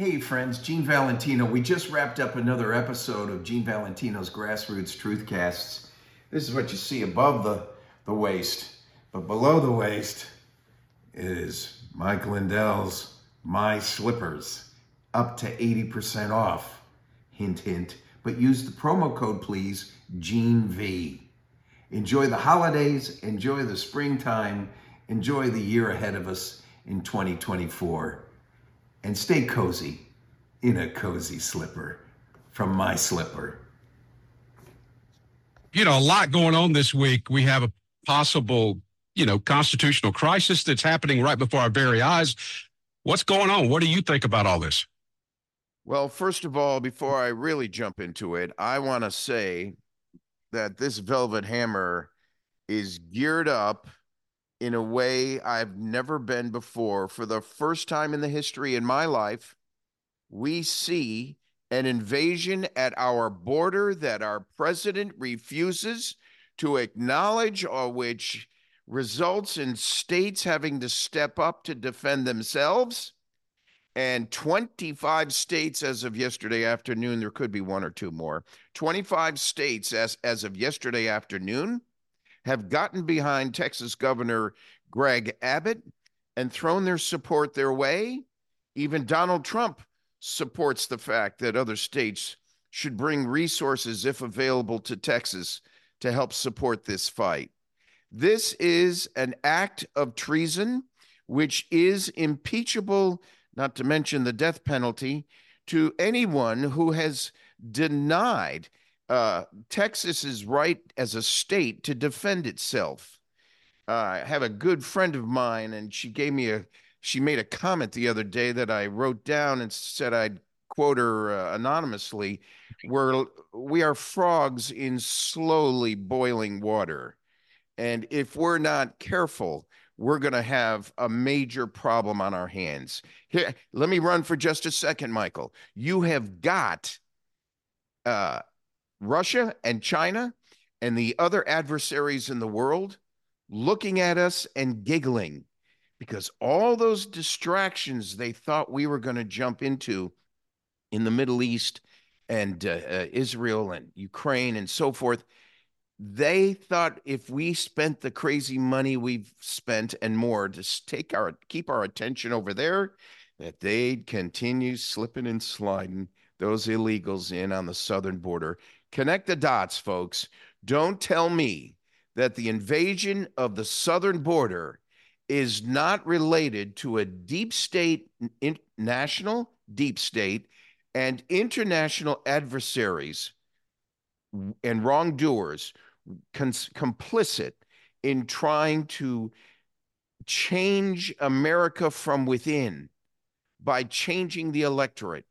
Hey, friends, Gene Valentino. We just wrapped up another episode of Gene Valentino's Grassroots Truthcasts. This is what you see above the, the waist, but below the waist is Mike Lindell's My Slippers, up to 80% off. Hint, hint. But use the promo code, please, Gene V. Enjoy the holidays, enjoy the springtime, enjoy the year ahead of us in 2024 and stay cozy in a cozy slipper from my slipper. You know, a lot going on this week. We have a possible, you know, constitutional crisis that's happening right before our very eyes. What's going on? What do you think about all this? Well, first of all, before I really jump into it, I want to say that this Velvet Hammer is geared up in a way I've never been before. For the first time in the history in my life, we see an invasion at our border that our president refuses to acknowledge, or which results in states having to step up to defend themselves. And 25 states as of yesterday afternoon, there could be one or two more. 25 states as, as of yesterday afternoon have gotten behind Texas Governor Greg Abbott and thrown their support their way. Even Donald Trump supports the fact that other states should bring resources, if available, to Texas to help support this fight. This is an act of treason, which is impeachable, not to mention the death penalty, to anyone who has denied uh, Texas's right as a state to defend itself. Uh, I have a good friend of mine, and she gave me a she made a comment the other day that I wrote down and said I'd quote her uh, anonymously. Where we are frogs in slowly boiling water, and if we're not careful, we're going to have a major problem on our hands. Here, let me run for just a second, Michael. You have got uh, Russia and China and the other adversaries in the world looking at us and giggling because all those distractions they thought we were going to jump into in the Middle East and uh, uh, Israel and Ukraine and so forth, they thought if we spent the crazy money we've spent and more to take our keep our attention over there, that they'd continue slipping and sliding those illegals in on the southern border Connect the dots, folks. Don't tell me that the invasion of the southern border is not related to a deep state, national deep state, and international adversaries and wrongdoers complicit in trying to change America from within by changing the electorate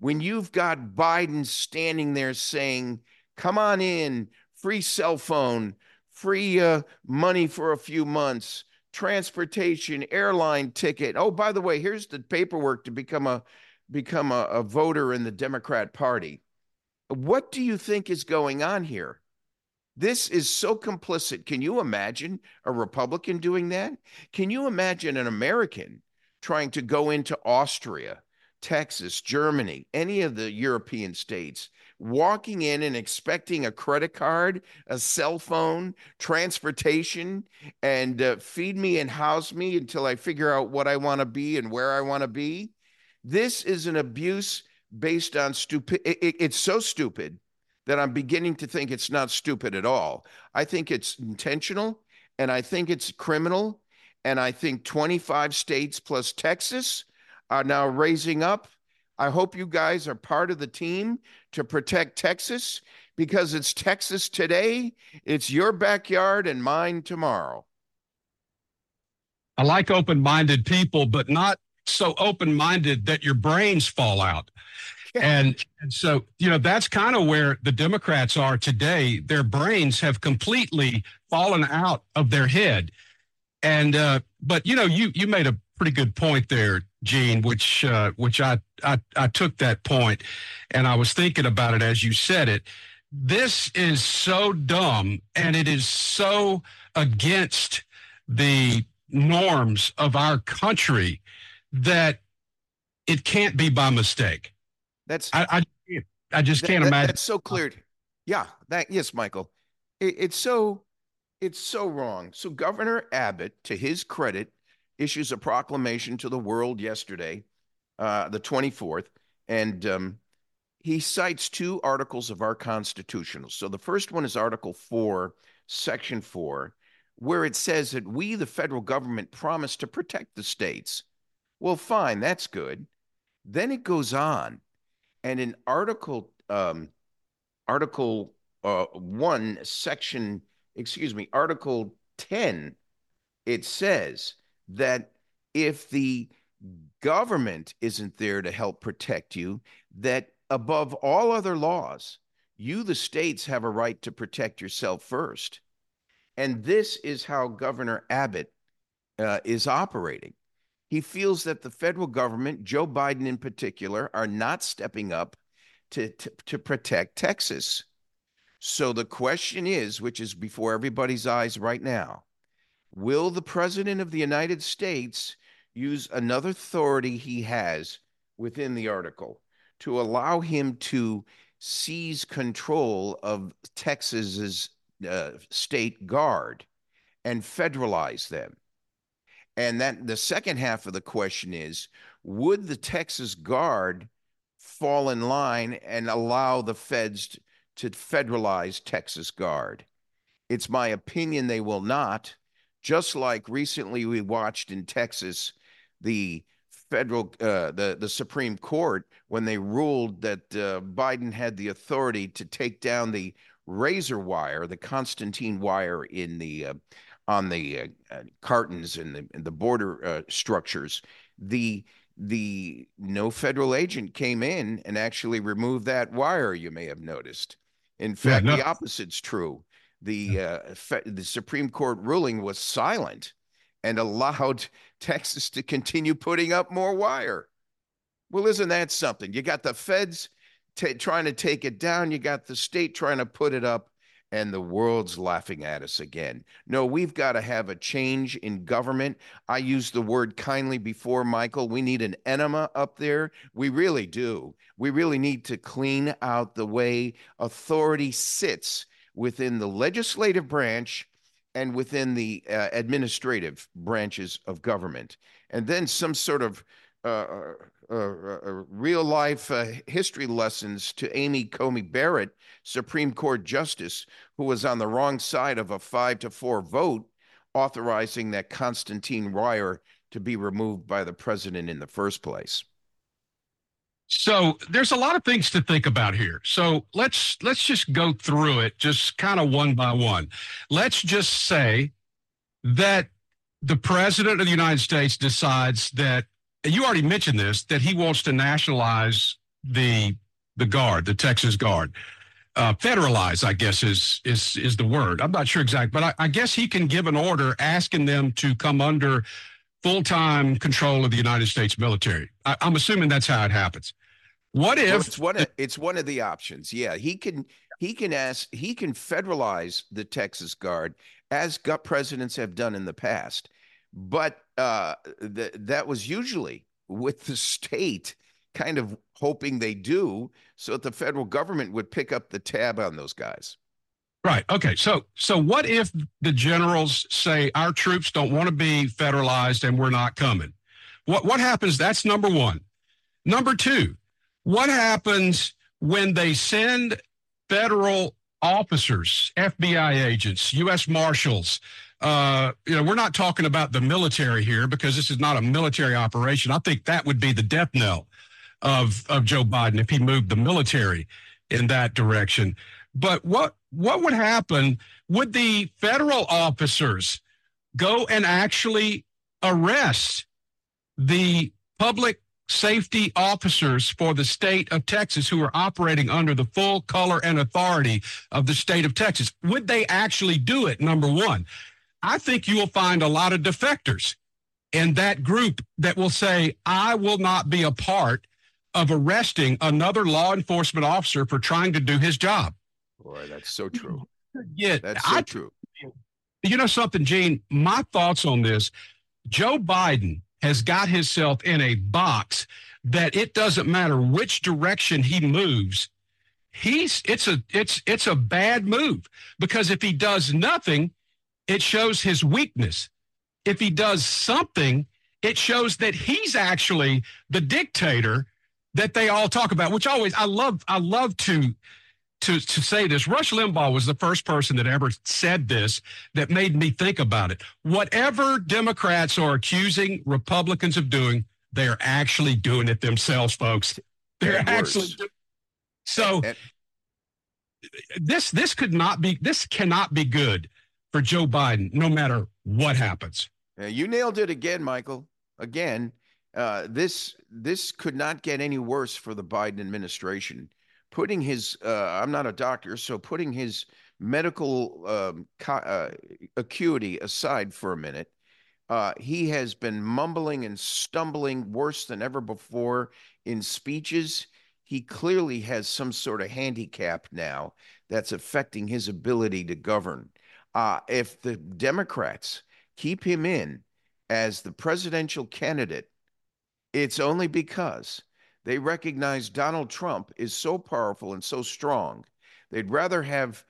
when you've got Biden standing there saying, come on in, free cell phone, free uh, money for a few months, transportation, airline ticket. Oh, by the way, here's the paperwork to become a become a, a voter in the Democrat Party. What do you think is going on here? This is so complicit. Can you imagine a Republican doing that? Can you imagine an American trying to go into Austria Texas, Germany, any of the European states, walking in and expecting a credit card, a cell phone, transportation, and uh, feed me and house me until I figure out what I want to be and where I want to be. This is an abuse based on stupid. It, it's so stupid that I'm beginning to think it's not stupid at all. I think it's intentional and I think it's criminal. And I think 25 states plus Texas are now raising up. I hope you guys are part of the team to protect Texas because it's Texas today. It's your backyard and mine tomorrow. I like open minded people, but not so open minded that your brains fall out. And, and so, you know, that's kind of where the Democrats are today. Their brains have completely fallen out of their head. And, uh, but, you know, you, you made a pretty good point there, Gene, which uh, which I, I I took that point, and I was thinking about it as you said it. This is so dumb, and it is so against the norms of our country that it can't be by mistake. That's I I, I just can't that, imagine. That's so clear. Yeah, that yes, Michael. It, it's so it's so wrong. So Governor Abbott, to his credit, issues a proclamation to the world yesterday, uh, the 24th, and um, he cites two articles of our Constitution. So the first one is Article 4, Section 4, where it says that we, the federal government, promise to protect the states. Well, fine, that's good. Then it goes on, and in Article um, Article uh, 1, Section, excuse me, Article 10, it says that if the government isn't there to help protect you, that above all other laws, you, the states, have a right to protect yourself first. And this is how Governor Abbott uh, is operating. He feels that the federal government, Joe Biden in particular, are not stepping up to, to, to protect Texas. So the question is, which is before everybody's eyes right now, will the President of the United States use another authority he has within the article to allow him to seize control of Texas's uh, state guard and federalize them? And that the second half of the question is would the Texas Guard fall in line and allow the feds to federalize Texas Guard? It's my opinion they will not. Just like recently we watched in Texas the federal uh, the the Supreme Court when they ruled that uh, Biden had the authority to take down the razor wire, the Constantine wire in the uh, on the uh, uh, cartons and the, the border uh, structures, the the no federal agent came in and actually removed that wire. You may have noticed. In fact, yeah, no. the opposite's true. The uh, the Supreme Court ruling was silent and allowed Texas to continue putting up more wire. Well, isn't that something? You got the feds trying to take it down. You got the state trying to put it up and the world's laughing at us again. No, we've got to have a change in government. I used the word kindly before, Michael. We need an enema up there. We really do. We really need to clean out the way authority sits within the legislative branch and within the uh, administrative branches of government. And then some sort of uh, uh, uh, real life uh, history lessons to Amy Coney Barrett, Supreme Court Justice, who was on the wrong side of a five to four vote authorizing that Constantine wire to be removed by the president in the first place. So there's a lot of things to think about here. So let's let's just go through it just kind of one by one. Let's just say that the president of the United States decides that you already mentioned this that he wants to nationalize the the guard, the Texas Guard. Uh, federalize, I guess, is is is the word. I'm not sure exact, but I, I guess he can give an order asking them to come under full time control of the United States military. I, am assuming that's how it happens. What if well, it's one of, it's one of the options? Yeah, he can he can ask he can federalize the Texas Guard as gut presidents have done in the past, but uh, th- that was usually with the state kind of hoping they do, so that the federal government would pick up the tab on those guys. Right. Okay. So so what if the generals say our troops don't want to be federalized and we're not coming? What what happens? That's number one. Number two, what happens when they send federal officers, FBI agents, U.S. Marshals? Uh, you know, we're not talking about the military here because this is not a military operation. I think that would be the death knell of of Joe Biden if he moved the military in that direction. But what what would happen? Would the federal officers go and actually arrest the public safety officers for the state of Texas who are operating under the full color and authority of the state of Texas. Would they actually do it? Number one, I think you will find a lot of defectors in that group that will say, I will not be a part of arresting another law enforcement officer for trying to do his job. Boy, that's so true. Yeah, that's so I, true. You know something, Gene? My thoughts on this Joe Biden has got himself in a box that it doesn't matter which direction he moves, he's it's a it's it's a bad move because if he does nothing, it shows his weakness. If he does something, it shows that he's actually the dictator that they all talk about, which always I love I love to to to say this. Rush Limbaugh was the first person that ever said this that made me think about it. Whatever Democrats are accusing Republicans of doing, they are actually doing it themselves, folks. They're actually so and, this this could not be this cannot be good for Joe Biden, no matter what happens. you nailed it again, Michael. Again, uh, this this could not get any worse for the Biden administration. Putting his, uh, I'm not a doctor, so putting his medical um, uh, acuity aside for a minute, uh, he has been mumbling and stumbling worse than ever before in speeches. He clearly has some sort of handicap now that's affecting his ability to govern. Uh, if the Democrats keep him in as the presidential candidate it's only because they recognize Donald Trump is so powerful and so strong. They'd rather have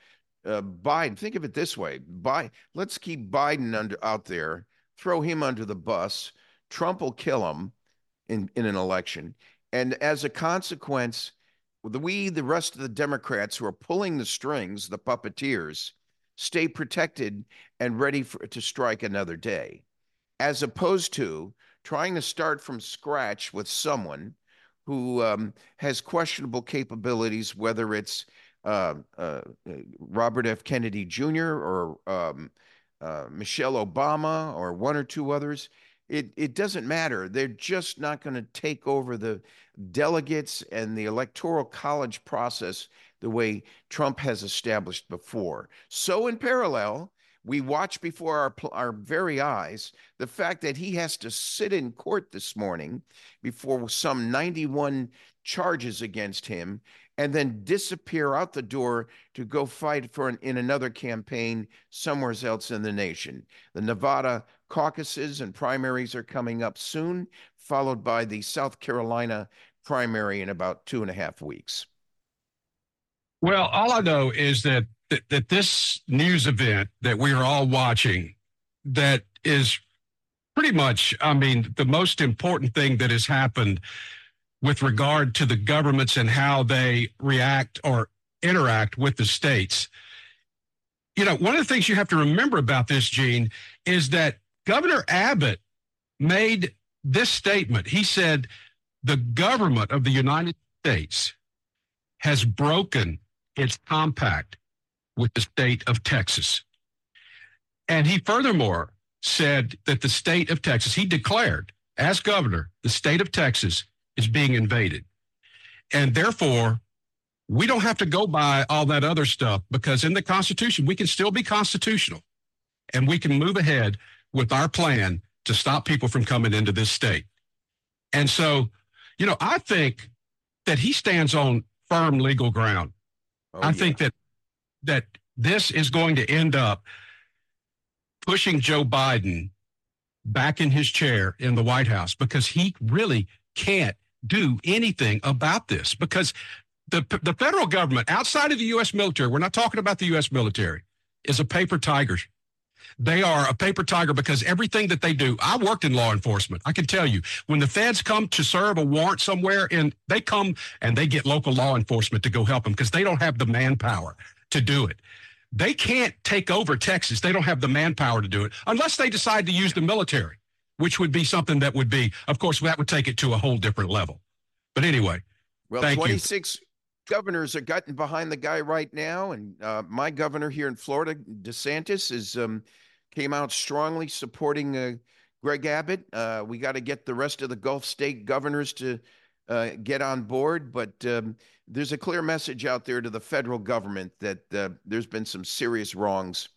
uh, Biden. Think of it this way: Biden. Let's keep Biden under out there. Throw him under the bus. Trump will kill him in in an election, and as a consequence, we, the rest of the Democrats who are pulling the strings, the puppeteers, stay protected and ready for, to strike another day, as opposed to trying to start from scratch with someone who um, has questionable capabilities, whether it's uh, uh, Robert F. Kennedy Jr. or um, uh, Michelle Obama or one or two others. It, it doesn't matter. They're just not going to take over the delegates and the electoral college process the way Trump has established before. So, in parallel, we watch before our, our very eyes the fact that he has to sit in court this morning before some 91 charges against him and then disappear out the door to go fight for an, in another campaign somewhere else in the nation. The Nevada caucuses and primaries are coming up soon, followed by the South Carolina primary in about two and a half weeks. Well, all I know is that that, that this news event that we are all watching that is pretty much, I mean, the most important thing that has happened with regard to the governments and how they react or interact with the states. You know, one of the things you have to remember about this, Gene, is that Governor Abbott made this statement. He said, the government of the United States has broken its compact with the state of Texas. And he furthermore said that the state of Texas, he declared as governor, the state of Texas is being invaded. And therefore, we don't have to go by all that other stuff because in the Constitution, we can still be constitutional and we can move ahead with our plan to stop people from coming into this state. And so, you know, I think that he stands on firm legal ground. Oh, I yeah. think that that this is going to end up pushing Joe Biden back in his chair in the White House because he really can't do anything about this because the the federal government outside of the US military we're not talking about the US military is a paper tiger they are a paper tiger because everything that they do I worked in law enforcement I can tell you when the feds come to serve a warrant somewhere and they come and they get local law enforcement to go help them because they don't have the manpower to do it. They can't take over Texas. They don't have the manpower to do it unless they decide to use the military, which would be something that would be, of course, that would take it to a whole different level. But anyway, well, 26 you. Governors are getting behind the guy right now. And uh, my governor here in Florida, DeSantis, is um, came out strongly supporting uh, Greg Abbott. Uh, we got to get the rest of the Gulf state governors to uh, get on board. But um, there's a clear message out there to the federal government that uh, there's been some serious wrongs